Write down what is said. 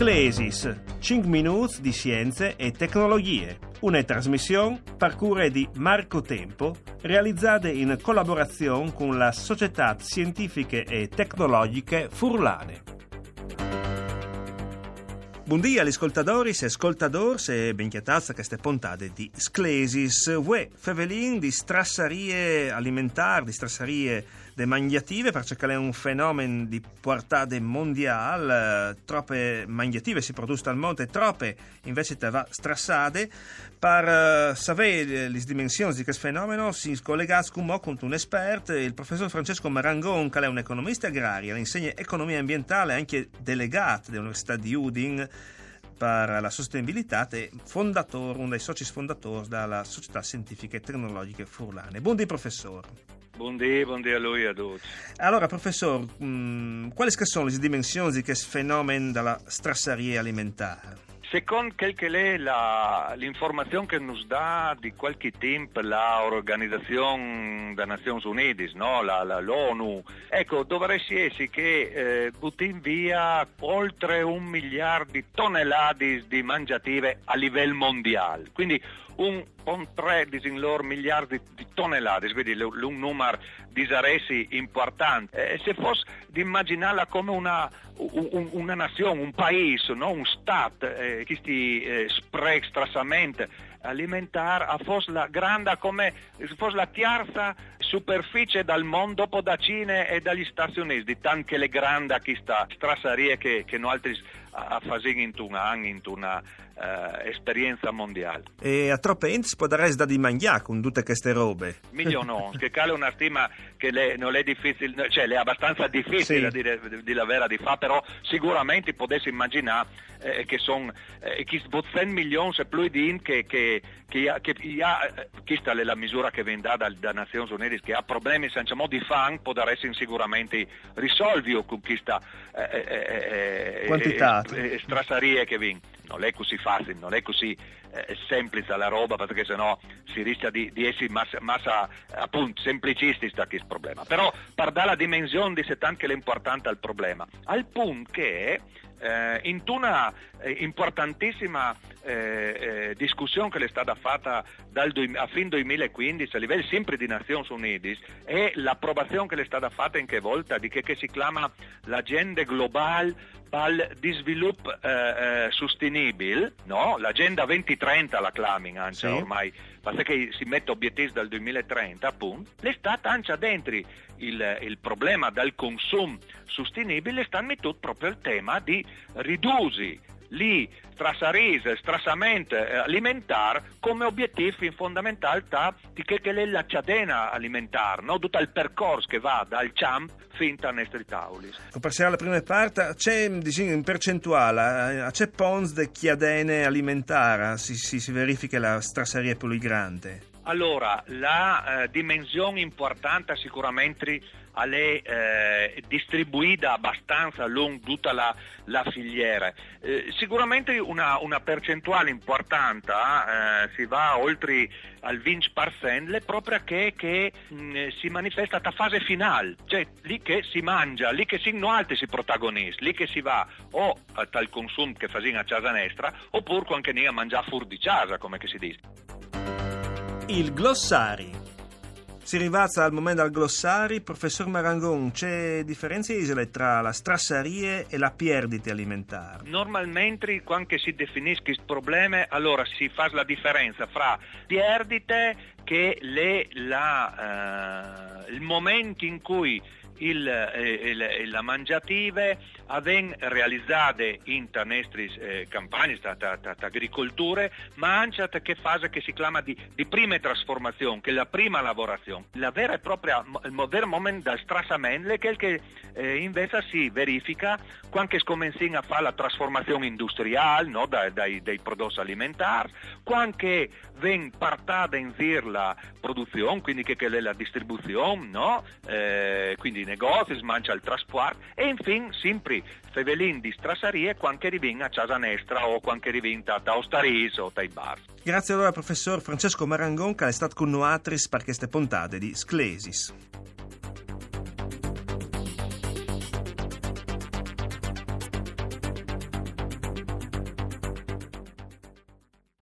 Sclesis, 5 minuti di scienze e tecnologie. Una trasmissione parcure di Marco Tempo, realizzata in collaborazione con la Società Scientifiche e Tecnologiche Furlane. Buongiorno agli ascoltatori e ascoltadors e benchiatazza queste puntate di Sclesis, Ue, fevelin di strassarie alimentari, di strassarie mangiative, perché è un fenomeno di portata mondiale, troppe mangiative si producono al mondo e troppe invece va strassate. Per uh, sapere le dimensioni di questo fenomeno si collega con un esperto, il professor Francesco Marangon, che è un economista agrario, insegna economia ambientale anche delegato dell'Università di Udin per la sostenibilità e fondatore, uno dei soci fondatori della Società Scientifiche e Tecnologiche Furlane. Buondì professore. Buondì, buondì a lui e a tutti. Allora, professore, mh, quali sono le dimensioni di questo fenomeno della strasseria alimentare? Secondo quel che è la, l'informazione che ci dà di qualche tempo l'Organizzazione delle Nazioni Unite, no? la, la, l'ONU, ecco, dovrebbe essere che eh, buttin via oltre un miliardo di tonnellate di mangiative a livello mondiale. Quindi un con 3 miliardi di tonnellate, quindi un numero di saresi importante. Eh, se fosse di immaginarla come una, un, una nazione, un paese, no? un Stato, eh, che si eh, spreca strassamente alimentare, a fosse la grande come fosse la terza superficie dal mondo dopo da Cina e dagli Stati Uniti, tanto le grandi che sta strasserie che, che noi altri a fare in una, in una uh, esperienza mondiale. E a troppe enti può dare da di mangiare con tutte queste robe? Miglio no, che cale una stima che le, non è difficile, cioè è abbastanza difficile sì. di, di, la vera di fa, però sicuramente potessi immaginare eh, che sono eh, 100 milioni e più di che, che, che, che, che questa è la misura che viene data da Nazioni Unite, che ha problemi senza modo di fan, può essere sicuramente risolvi con questa eh, eh, eh quantità. eh, strassarie che viene non è così facile, non è così eh, semplice la roba perché sennò si rischia di, di essere massa, massa appunto semplicisti sta questo problema. Però per dare la dimensione di che è importante al problema, al punto che eh, in una eh, importantissima eh, eh, discussione che è stata fatta dal, a fin 2015 a livello sempre di Nazioni Unite è l'approvazione che è stata fatta in che volta di che, che si chiama l'agenda globale per di sviluppo eh, eh, sostenibile, no? l'agenda 2030 la clamin anche sì. ormai, perché si mette obiettivi dal 2030 appunto, è stata anche dentro il, il problema del consumo sostenibile, sta mettendo proprio il tema di ridurre lì strassarise, strassamento eh, alimentare come obiettivo fondamentale di che è la catena alimentare, no? tutto il percorso che va dal CHAMP fino a nostri tavoli. Passiamo alla prima parte, c'è diciamo, in percentuale, eh, c'è pons di chiadene alimentare, si, si, si verifica la strasseria più grande? Allora, la eh, dimensione importante sicuramente è eh, distribuita abbastanza lungo tutta la, la filiera. Eh, sicuramente una, una, percentuale importante, eh, si va oltre al 20%, proprio che, che mh, si manifesta a fase finale, cioè lì che si mangia, lì che si no altri si protagonisti, lì che si va o al consumo che fa a casa nostra, oppure anche a mangiare fuori di casa, come si dice. Il glossari si rivazza al momento del glossari. Professor Marangon, c'è differenza tra la strassarie e la perdita alimentare? Normalmente quando si definisce il problema, allora si fa la differenza fra perdite che le, la, uh, il momento in cui il, eh, il, la mangiative avven realizzate in nostre eh, campagne, agricolture, ma anche che fase che si chiama di, di prima trasformazione, che è la prima lavorazione. La vera e propria, il vero momento del strassamento è quel che eh, invece si verifica quando si comincia a fare la trasformazione industriale no, dai, dai, dai, prodotti alimentari, quando viene partata in vir la produzione, quindi che, che è la distribuzione, no? eh, quindi negozi, smancia il trasporto e infine sempre fevelin di strassarie quando arriviamo a casa nostra o quando arriviamo da Ostaris o dai bar. Grazie allora professor Francesco Marangon che è stato con noi per queste puntate di Sclesis.